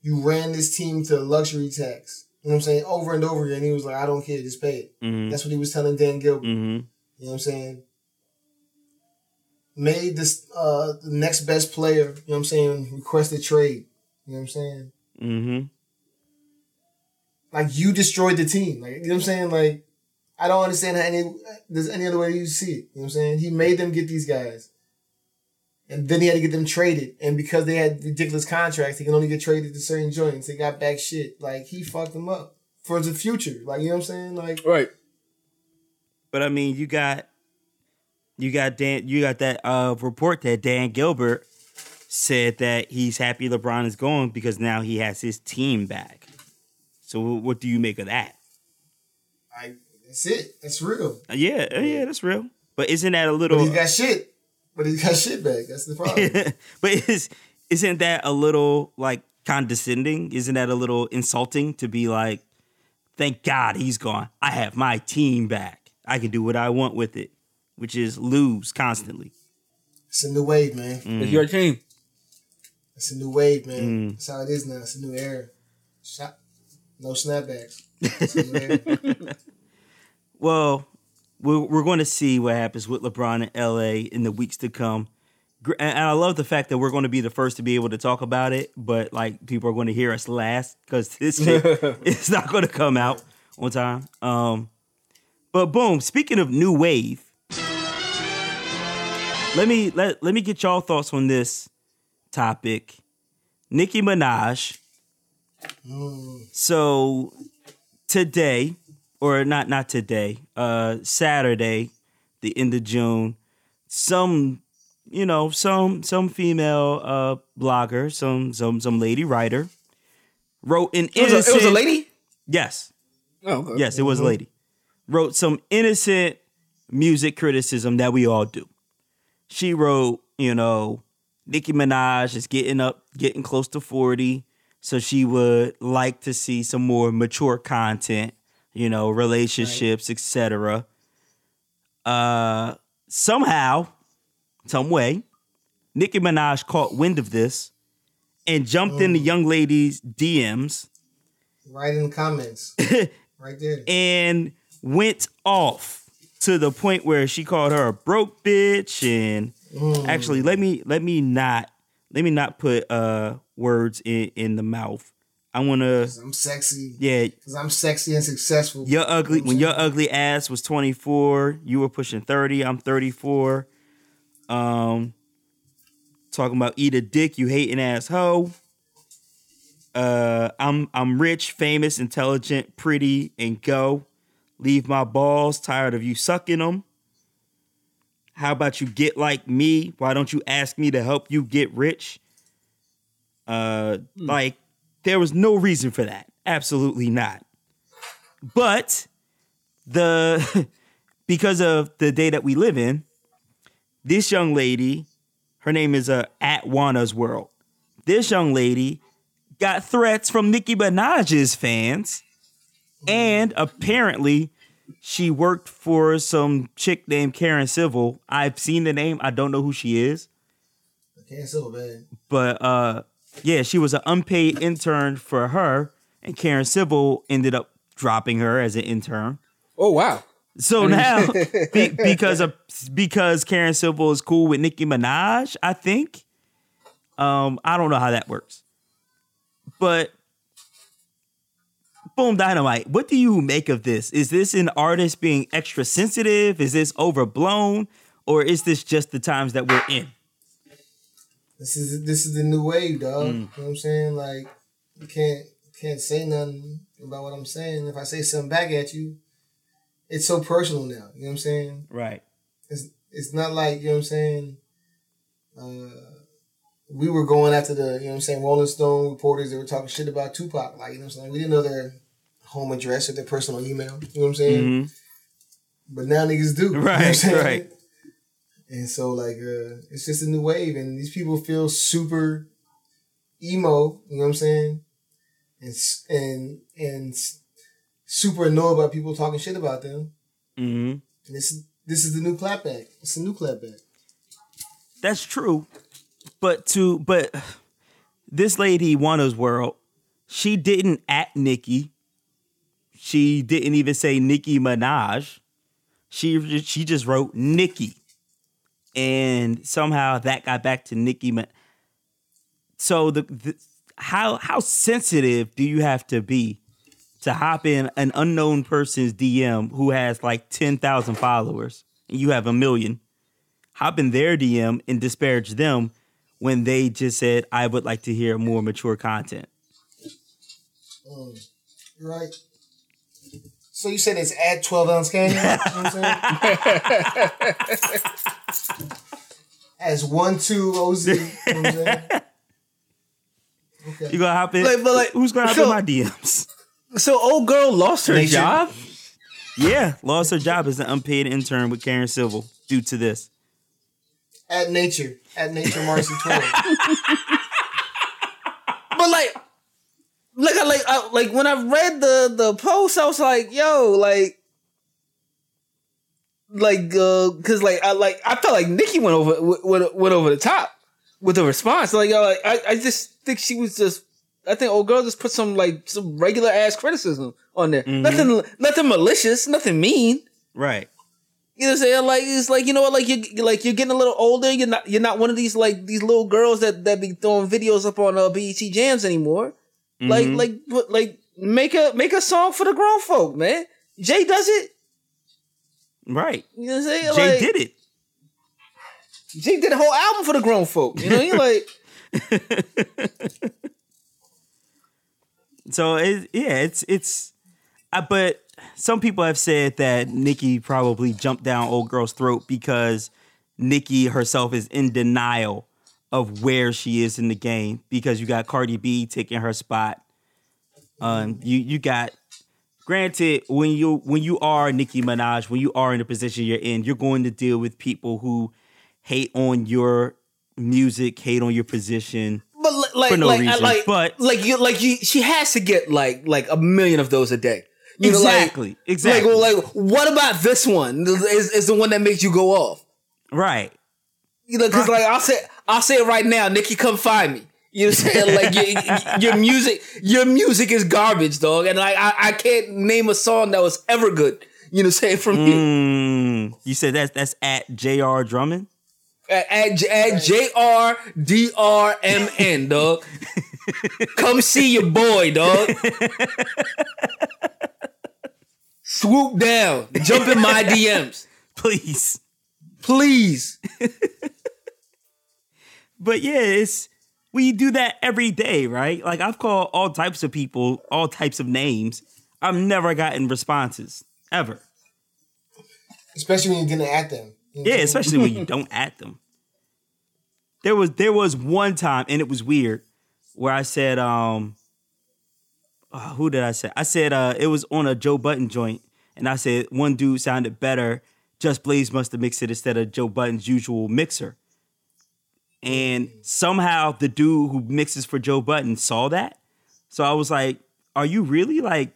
You ran this team to luxury tax. You know what I'm saying? Over and over again. He was like, I don't care, just pay it. Mhm. That's what he was telling Dan Gilbert. mhm. You know what I'm saying? Made this uh the next best player, you know what I'm saying, requested trade. You know what I'm saying? Mm-hmm. Like you destroyed the team. Like you know what I'm saying? Like I don't understand how any there's any other way you see it. You know what I'm saying? He made them get these guys. And then he had to get them traded. And because they had ridiculous contracts, he can only get traded to certain joints. They got back shit. Like he fucked them up for the future. Like you know what I'm saying? Like right. But I mean, you got you got Dan you got that uh report that Dan Gilbert said that he's happy LeBron is going because now he has his team back. So what do you make of that? I that's it. That's real. Uh, Yeah, uh, yeah, that's real. But isn't that a But little he's got shit. But he's got shit back. That's the problem. but is isn't that a little like condescending? Isn't that a little insulting to be like, thank God he's gone. I have my team back. I can do what I want with it, which is lose constantly. it's a new wave, man. It's your team. It's a new wave, man. Mm. That's how it is now. It's a new era. Shot. No snapbacks. It's a new era. Well, we're, we're going to see what happens with LeBron in LA in the weeks to come. And and I love the fact that we're going to be the first to be able to talk about it, but like people are going to hear us last because this shit is not going to come out on time. Um, but boom, speaking of new wave, let me let let me get y'all thoughts on this topic. Nicki Minaj. So today, or not not today, uh Saturday, the end of June, some you know, some some female uh blogger, some some some lady writer wrote an It was, a, innocent it was a lady. Yes. Oh, okay. Yes, it was a lady. Wrote some innocent music criticism that we all do. She wrote, you know, Nicki Minaj is getting up, getting close to 40. So she would like to see some more mature content, you know, relationships, etc. Uh somehow, some way, Nicki Minaj caught wind of this and jumped in the young lady's DMs right in the comments. right there. and went off to the point where she called her a broke bitch and actually let me let me not let me not put uh words in in the mouth i want to I'm sexy. yeah. Because I'm sexy and successful. your ugly when your ugly ass was 24 you were pushing 30 i'm 34 um talking about eat a dick you hating ass hoe. Uh i'm i'm rich famous intelligent pretty and go. Leave my balls tired of you sucking them how about you get like me? Why don't you ask me to help you get rich? Uh like there was no reason for that absolutely not but the because of the day that we live in, this young lady Her name is uh, at Wanna's World. This young lady got threats from Nicki Minaj's fans, and apparently she worked for some chick named Karen Civil. I've seen the name. I don't know who she is, Can't so bad. but uh, yeah, she was an unpaid intern for her, and Karen Civil ended up dropping her as an intern. Oh wow. So now, be, because of because Karen Civil is cool with Nicki Minaj, I think. Um, I don't know how that works, but boom, dynamite. What do you make of this? Is this an artist being extra sensitive? Is this overblown, or is this just the times that we're in? This is this is the new wave, dog. Mm. You know what I'm saying? Like you can't can't say nothing about what I'm saying. If I say something back at you, it's so personal now. You know what I'm saying? Right. It's it's not like, you know what I'm saying, uh we were going after the, you know what I'm saying, Rolling Stone reporters that were talking shit about Tupac. Like, you know what I'm saying? We didn't know their home address or their personal email. You know what I'm saying? Mhm. But now niggas do. you know what I'm Right, saying? right. And so like uh it's just a new wave and these people feel super emo, you know what I'm saying? And and and super annoyed by people talking shit about them. hmm And this is this is the new clapback. It's a new clapback. That's true. But to but this lady Wanna's world, she didn't at Nicki. She didn't even say Nicki Minaj. She she just wrote Nicki. And somehow that got back to Nicki. Min- so the, the how how sensitive do you have to be to hop in an unknown person's DM who has like 10,000 followers and you have a million? hop in their DM and disparage them when they just said, I would like to hear more mature content. Mm. Right. So you said it's at 12 ounce candy? you know what I'm saying? As one two OZ. You know what I'm saying? Okay. You gonna hop in? Like, but like, who's gonna hop so- in my DMs? So old girl lost her Nature. job. Yeah, lost her job as an unpaid intern with Karen Civil due to this. At nature. At nature Marcy 12. But like, like I like I, like when I read the the post, I was like, yo, like, like, uh, cause like I like I felt like Nicki went over went, went over the top with the response. Like, yo, like I, I just think she was just. I think old girl just put some like some regular ass criticism on there. Nothing, nothing malicious, nothing mean. Right. You know what I'm saying? Like it's like you know what? Like you you're like you're getting a little older. You're not you're not one of these like these little girls that that be throwing videos up on uh, BET Jams anymore. Like Mhm. like put, like make a make a song for the grown folk, man. Jay does it. Right. You know what I'm saying? Jay like, did it. Jay did a whole album for the grown folk. You know, you like So it, yeah, it's it's. I, but some people have said that Nicki probably jumped down old girl's throat because Nicki herself is in denial of where she is in the game because you got Cardi B taking her spot. Um, you you got. Granted, when you when you are Nicki Minaj, when you are in the position you're in, you're going to deal with people who hate on your music, hate on your position. but li- like For no like reason, like but- like you like you she has to get like like a million of those a day. You know, like- Exactly, exactly. Like, like what about this one? Is is the one that makes you go off? Right. You know, because like I'll say, I'll say it right now, Nicki, come find me. You know what I'm saying? Like your, your music, your music is garbage, dog. And like I, I can't name a song that was ever good. You know what I'm saying from you Mm, you said that's that's at J.R. Drummond. at, at, at J R D R M N, dog. come see your boy, dog. Swoop down, jump in my DMs, Please. please. But yeah, it's we do that every day, right? Like I've called all types of people, all types of names. I've never gotten responses ever. Especially when you're getting at them. You know Yeah, especially when you don't at them. There was there was one time, and it was weird, where I said, um, uh, who did I say? I said uh, it was on a Joe Budden joint, and I said one dude sounded better. Just Blaze must have mixed it instead of Joe Budden's usual mixer. And somehow the dude who mixes for Joe Budden saw that. So I was like, are you really like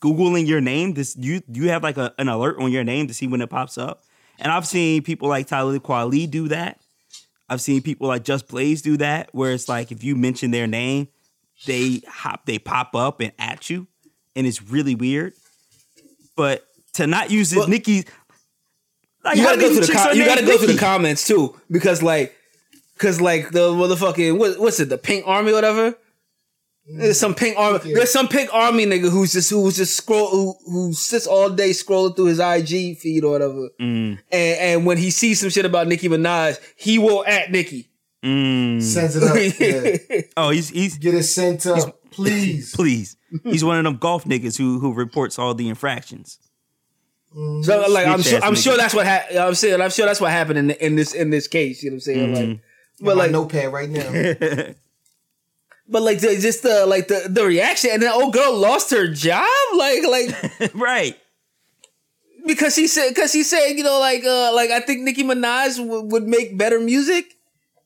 Googling your name? This you you have like a, an alert on your name to see when it pops up. And I've seen people like Talib Kweli do that. I've seen people like Just Blaze do that, where it's like if you mention their name, they hop, they pop up and at you, and it's really weird. But to not use it, Well- Nicki, like you gotta go through the com- you gotta go through the comments too because like because like the motherfucking what, what's it the pink army or whatever there's some pink army Yeah. there's some pink army nigga who's just who's just scroll who, who sits all day scrolling through his IG feed or whatever Mm, and and when he sees some shit about Nicki Minaj he will at Nicki mm. Sends it up. Yeah. Oh, he's he's Get it sent up, please. please. He's one of them golf niggas who who reports all the infractions. so like I'm sure I'm nigga. sure that's what ha- I'm saying I'm sure that's what happened in in this in this case you know what I'm saying like But like notepad right now. but like the, just the like the the reaction and then old girl lost her job like like right. because she said because she said you know like uh like I think Nicki Minaj w- would make better music.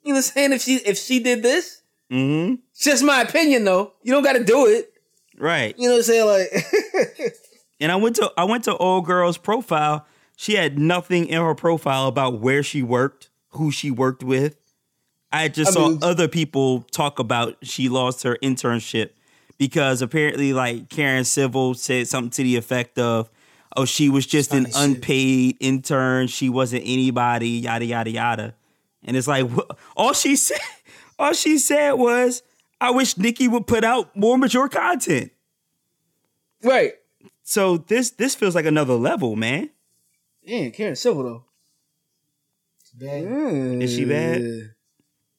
You know what I'm saying? If she if she did this, hmm it's just my opinion though. You don't got to do it. Right. You know what I'm saying? Like And I went to I went to old girl's profile. She had nothing in her profile about where she worked, who she worked with. I just I saw mean- other people talk about she lost her internship because apparently like Karen Civil said something to the effect of, "Oh, she was just an Funny shit. unpaid intern. She wasn't anybody." Yada yada yada. And it's like wh- all she said. All she said was, "I wish Nicki would put out more mature content." right. So this this feels like another level, man. Yeah, Karen Civil though. Bad. Is she bad?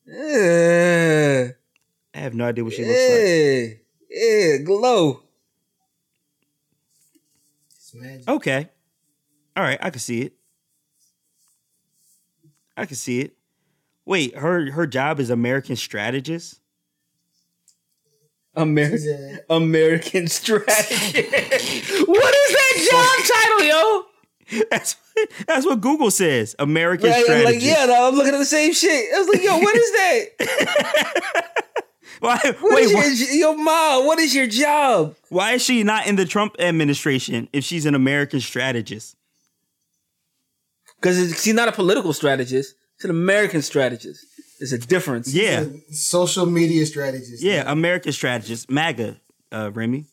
Yeah. I have no idea what she looks like. Yeah. Yeah. Glow. Okay. All right, I can see it. I can see it. Wait, her her job is American strategist? American She's American strategy. what is that job title, yo? That's that's what Google says. American Right, and strategist. like, yeah, no, I'm looking at the same shit. I was like, yo, what is that? Why, What wait, is why, your, yo, ma, what is your job? why is she not in the Trump administration if she's an American strategist? Because she's not a political strategist. She's an American strategist. There's a difference. Yeah. Social media strategist. Yeah, American strategist. MAGA, uh, Remy.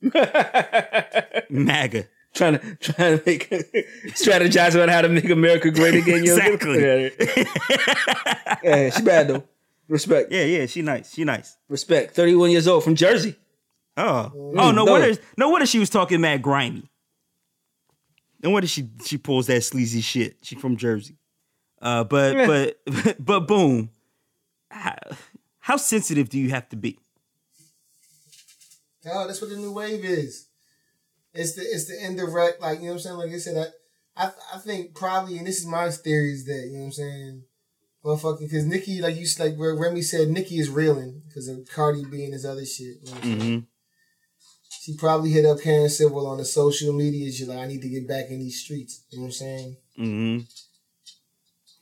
MAGA. Trying to trying to make strategize about how to make America great again. Yo. Exactly. yeah, she bad though. Respect. Yeah, yeah, she nice. She nice. Respect. 31 years old from Jersey. Oh, Mm, oh no no. wonder no wonder she was talking mad grimy. No wonder she she pulls that sleazy shit. She from Jersey. Uh, but but but boom. How, how sensitive do you have to be? Oh, that's what the new wave is. It's the it's the indirect, like you know what I'm saying. Like I said, I I, I think probably, and this is my theory, is that you know what I'm saying, motherfucking, because Nicki, like you like where Remy said, Nicki is reeling because of Cardi B and his other shit. You know what I'm saying? Mhm. She probably hit up Karen Civil on the social media. She's like, I need to get back in these streets. You know what I'm saying? Mhm.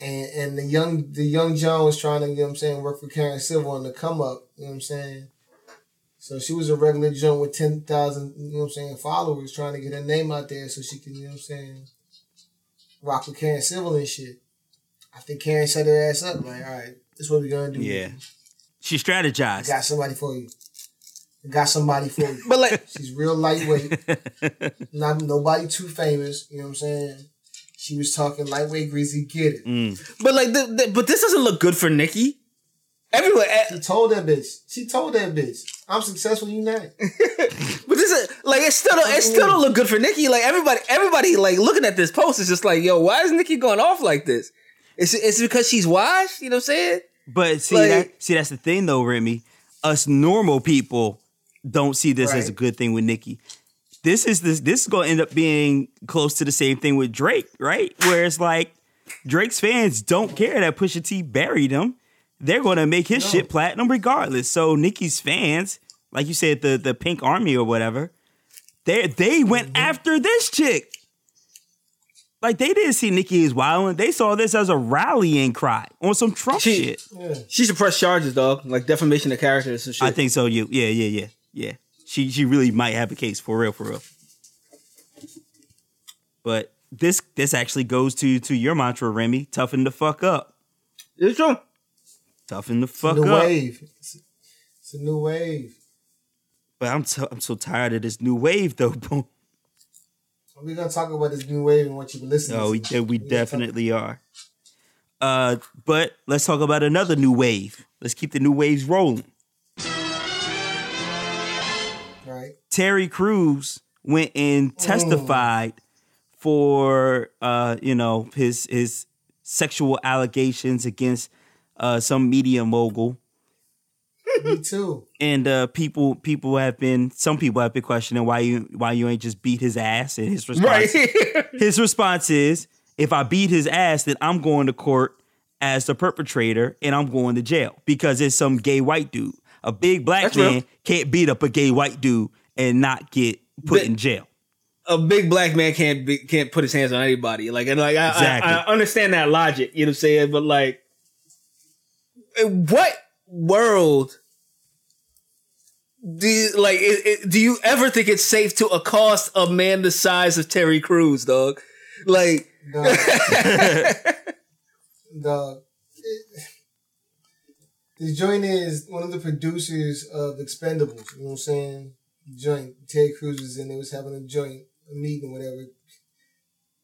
and and the young the young John was trying to, you know what I'm saying, work for Karen Civil on the come up, you know what I'm saying? So she was a regular joint with ten thousand, you know what I'm saying, followers trying to get her name out there so she can, you know what I'm saying, rock with Karen Civil and shit. I think Karen set her ass up, like, all right, this is what we gonna do. Yeah. She strategized. got somebody for you. Got somebody for you. But like, She's real lightweight. Not nobody too famous, you know what I'm saying? She was talking lightweight greasy, get it. Mm. but like, the, the, but this doesn't look good for Nicki. Everywhere, eh, She told that bitch. She told that bitch. I'm successful, you not. but this is like it still don't, it still don't look good for Nicki. Like everybody, everybody like looking at this post is just like, yo, why is Nicki going off like this? It's it's because she's washed. You know what I'm saying? But see Like- that see that's the thing though, Remy. Us normal people don't see this as a good thing with Nicki. This is this this is gonna end up being close to the same thing with Drake, right? Where it's like Drake's fans don't care that Pusha T buried him. They're gonna make his shit platinum regardless. So Nicki's fans, like you said, the the Pink Army or whatever, they they went mm-hmm. after this chick. Like they didn't see Nicki as wilding. They saw this as a rallying cry on some Trump She- shit. Yeah. She should press charges, dog, like defamation of character and some shit. I think so. You, yeah, yeah, yeah, yeah. She she really might have a case for real, for real. But this this actually goes to to your mantra, Remy. Toughen the fuck up. it's true. Toughen the It's a fuck new up. wave. It's, it's a new wave. But I'm so, I'm so tired of this new wave though. Boom. We're gonna talk about this new wave and what you've been listening No, we to. we We're definitely are. Uh, but let's talk about another new wave. Let's keep the new waves rolling. right. Terry Crews went and testified for uh, you know his his sexual allegations against uh, some media mogul, Me too. and uh, people people have been some people have been questioning why you why you ain't just beat his ass, and his response Right. his response is if I beat his ass, then I'm going to court as the perpetrator and I'm going to jail because it's some gay white dude. A big black That's man real. can't beat up a gay white dude and not get put But- in jail. a big black man can't be, can't put his hands on anybody. Like and like I, Exactly. I, I understand that logic. You know what I'm saying? But like, in what world? Do you, like it, it- do you ever think it's safe to accost a man the size of Terry Crews, dog? Like Dog. Dog. The joint is one of the producers of Expendables. You know what I'm saying? Joint. Terry Crews was in. They was having a joint, a meeting, whatever.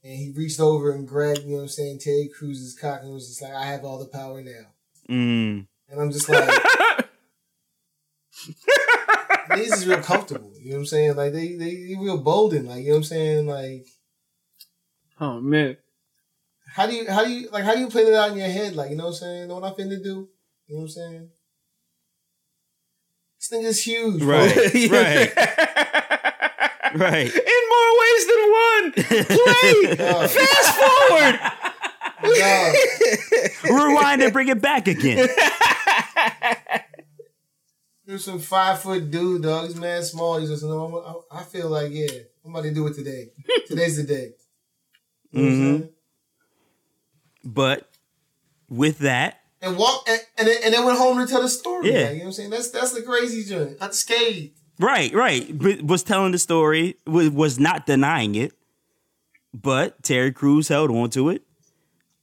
And he reached over and grabbed, you know what I'm saying, Terry Crews's cock and was just like, I have all the power now. Mm. And I'm just like, these is real comfortable. You know what I'm saying? Like they they, they real bolden. Like you know what I'm saying? Like oh man, how do you how do you like how do you play that out in your head? Like you know what I'm saying? Know what I'm finna do? You know what I'm saying? This thing is huge, bro. Right, right, right. In more ways than one. Play. Dog, Fast forward. dog. Rewind and bring it back again. There's some five foot dude, dog. He's mad small. He's just, no, I'm, I, I feel like, yeah, I'm about to do it today. Today's the day. You know mm-hmm. But with that, And walk and, and, then, and then went home to tell the story. Yeah. like, you know what I'm saying? That's that's the crazy joint. Unscathed. right, right, but was telling the story, was, was not denying it, but Terry Crews held on to it.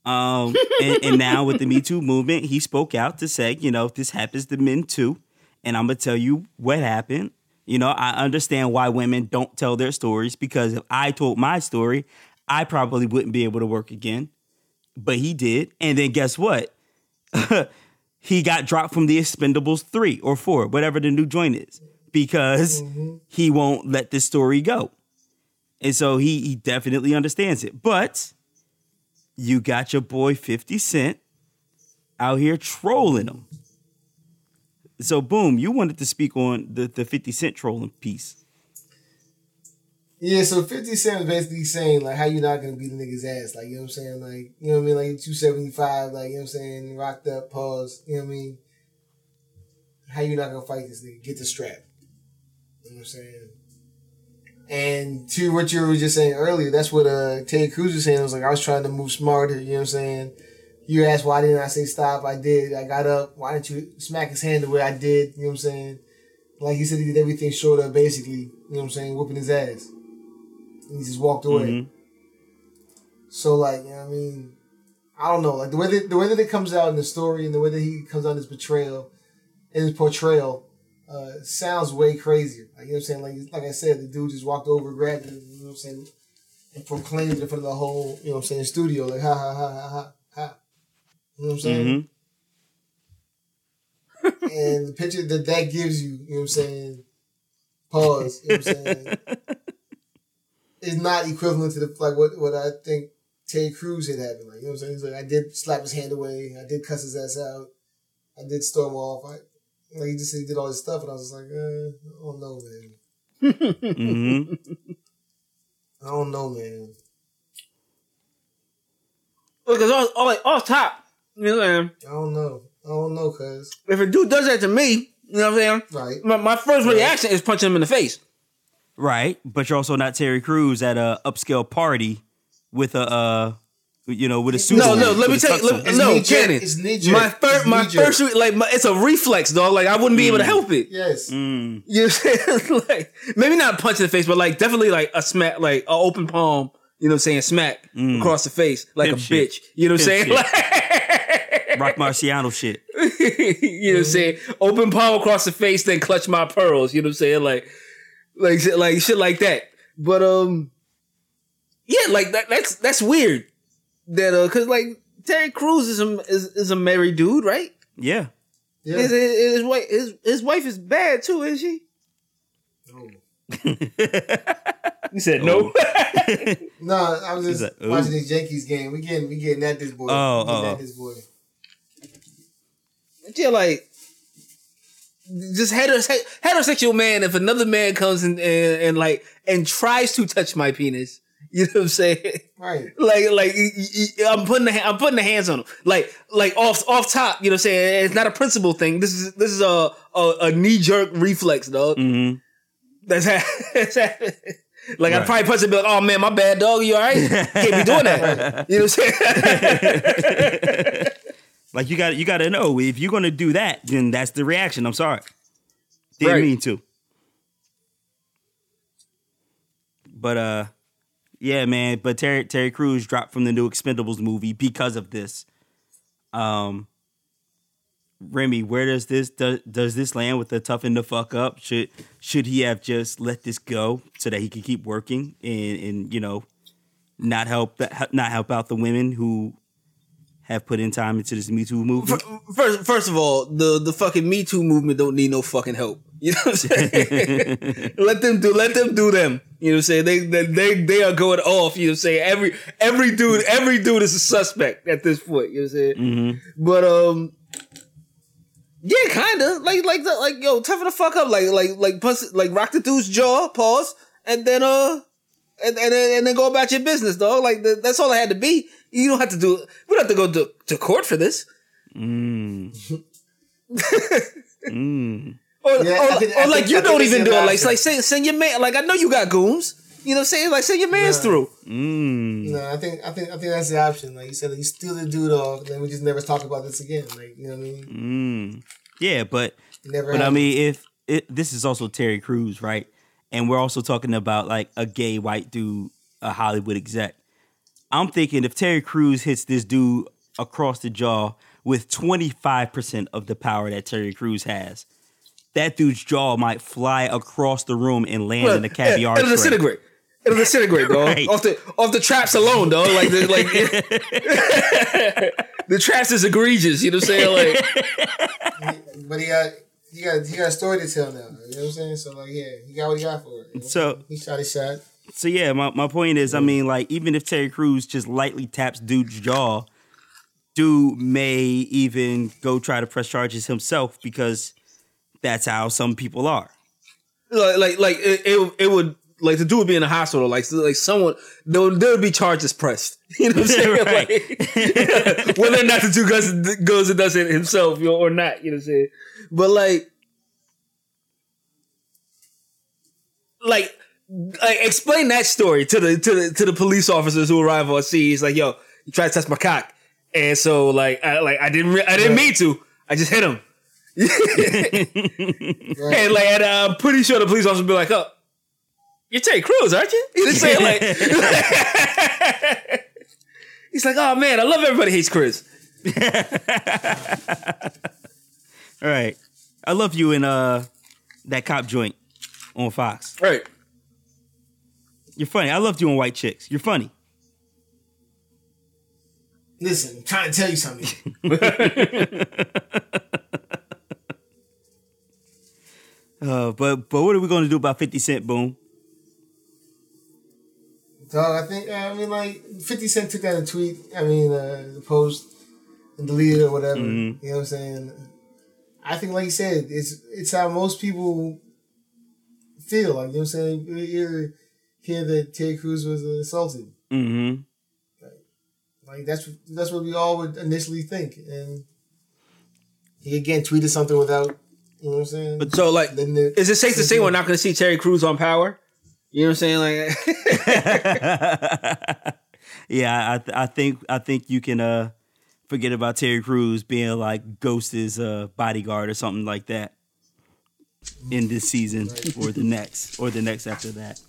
Um, and, and now with the Me Too movement, he spoke out to say, you know, this happens to men too. And I'm gonna tell you what happened. You know, I understand why women don't tell their stories because if I told my story, I probably wouldn't be able to work again. But he did. And then guess what? he got dropped from the Expendables 3 or 4, whatever the new joint is, because he won't let this story go. And so he he definitely understands it. But you got your boy 50 Cent out here trolling him. So boom, you wanted to speak on the, the 50 Cent trolling piece. Yeah, so 50 Cent was basically saying, like, how you not gonna beat a nigga's ass? Like, you know what I'm saying? Like, you know what I mean? Like, 275, like, you know what I'm saying? Rocked up, pause, you know what I mean? How you not gonna fight this nigga? Get the strap. You know what I'm saying? And to what you were just saying earlier, that's what uh Terry Crews was saying. I was like, I was trying to move smarter, you know what I'm saying? You asked why didn't I say stop? I did. I got up. Why didn't you smack his hand the way I did? You know what I'm saying? Like he said he did everything short of basically, you know what I'm saying, whooping his ass. And he just walked away. Mhm. So like, you know what I mean, I don't know. Like the way that the way that it comes out in the story and the way that he comes out in his betrayal in his portrayal, uh, sounds way crazier. Like you know what I'm saying? Like like I said, the dude just walked over, grabbed him, you know what I'm saying, and proclaimed it in front of the whole, you know what I'm saying, studio, like ha ha ha ha ha ha. You know what I'm saying? Mhm. and the picture that that gives you, you know what I'm saying, pause, you know what I'm saying, is not equivalent to the like what what I think Terry Crews had happened. Like you know what I'm saying? He's like, I did slap his hand away, I did cuss his ass out, I did storm off. I like he just said he did all this stuff, and I was just like, uh, I don't know, man. Mhm. I don't know, man. Because it's all, all like off top. You know what I'm saying? I don't know. I don't know, cuz. If a dude does that to me, you know what I'm saying? Right. My, my first reaction is punching him in the face. Right, but you're also not Terry Crews at a upscale party with a uh, you know, with a suit. No, on, no. Let me with tell you. Let. It's no, knee-jerk. Cannon. It's knee-jerk. My first, It's my knee-jerk. first, re- like, my, it's a reflex, dog. Like, I wouldn't be able to help it. Yes. Mm. You know what I'm saying? like, maybe not punch in the face, but like, definitely like a smack, like an open palm. You know what I'm saying? Smack across the face like Pimp a shit. bitch. You know what I'm saying? Pimp Like, Rock Marciano shit. you know what I'm saying? Open palm across the face, then clutch my pearls. You know what I'm saying? Like, like, like shit like that. But um, yeah, like that. That's that's weird. That uh, cause like Terry Crews is a is, is a married dude, right? Yeah. Yeah. His, his, his wife his, his wife is bad too, isn't she? He said no. No, I was just like, watching this Yankees game. We getting we getting at this boy. Oh, we getting oh, at oh. this boy. yeah, like just heterose- heterosexual man. If another man comes and, and and like and tries to touch my penis, you know what I'm saying? Right. like like I'm putting the, I'm putting the hands on them. like like off off top you know what I'm saying it's not a principle thing this is this is a a, a knee jerk reflex dog hmm that's, ha- that's ha- like I'd probably punch him and be like oh man my bad dog you all right can't be doing that you know what I'm saying Like you got you got to know if you're gonna do that, then that's the reaction. I'm sorry, didn't Right. mean to. But uh, yeah, man. But Terry Terry Crews dropped from the new Expendables movie because of this. Um, Remy, where does this does, does this land with the toughen the fuck up? Should should he have just let this go so that he could keep working and and you know not help that not help out the women who have put in time into this Me Too movement? first first of all the the fucking Me Too movement don't need no fucking help you know what I'm saying let them do let them do them you know what I'm saying they they they, they are going off you know what I'm saying every every dude every dude is a suspect at this point you know what I'm saying Mm-hmm. But um, yeah, kind of like like the, like yo, toughen the fuck up, like like like punch, like rock the dude's jaw, pause, and then uh, and and then, and then go about your business, dog. Like the, that's all I had to be. You don't have to do. We don't have to go to, to court for this. Mm. mm. Or, Yeah, or, think- or like think- you I don't even do it. Like option. like send, send your man. Like I know you got goons. You know what I'm saying? Like send your man's Yeah. through. Mm. You know, I think I think I think that's the option. Like you said, you steal the dude off, then we just never talk about this again. Like you know what I mean? Mm. Yeah, but never. but I happened. mean, if it, this is also Terry Crews, right? And we're also talking about like a gay white dude, a Hollywood exec. I'm thinking if Terry Crews hits this dude across the jaw with 25% of the power that Terry Crews has, that dude's jaw might fly across the room and land in the caviar It'll disintegrate. It'll disintegrate, bro. Right. Off the off the traps alone, though. Like the like the traps is egregious. You know what I'm saying? Like but he got he got he got a story to tell now. You know what I'm saying? So like, yeah, he got what he got for it. you know? So he shot his shot. So yeah, my, my point is, I mean, like even if Terry Crews just lightly taps dude's jaw, dude may even go try to press charges himself because that's how some people are. like like, like it, it it would like the dude would be in the hospital. Like like someone there would, there would be charges pressed. You know what I'm saying? Right. Like, whether or not the dude goes goes and does it himself, you know, or not. You know what I'm saying? But like. Like, like, explain that story to the to the to the police officers who arrive on scene. He's like, "Yo, you tried to touch my cock," and so like, I like I didn't re- I didn't mean to. I just hit him. And like, and I'm pretty sure the police officer would be like, "Oh, you're Terry Crews, aren't you?" You know what saying? Like, he's like, "Oh man, I love everybody hates Chris." All right, I love you in uh that cop joint on Fox. Right. You're funny. I loved you on White Chicks. You're funny. Listen, I'm trying to tell you something. Uh, but but what are we going to do about Fifty Cent? Boom. Dog, I think I mean like Fifty Cent took out a tweet. I mean uh, the post and deleted it or whatever. Mm-hmm. You know what I'm saying? I think like you said, it's it's how most people feel. Like you know what I'm saying? You hear hear that Terry Crews was assaulted. Mm-hmm. Like that's that's what we all would initially think. And he again tweeted something without you know what I'm saying? But so like, Then the- is it safe to say we're not going to see Terry Crews on Power? You know what I'm saying? Like, yeah, I th- I think I think you can uh forget about Terry Crews being like Ghost's uh, bodyguard or something like that in this season or the next or the next after that.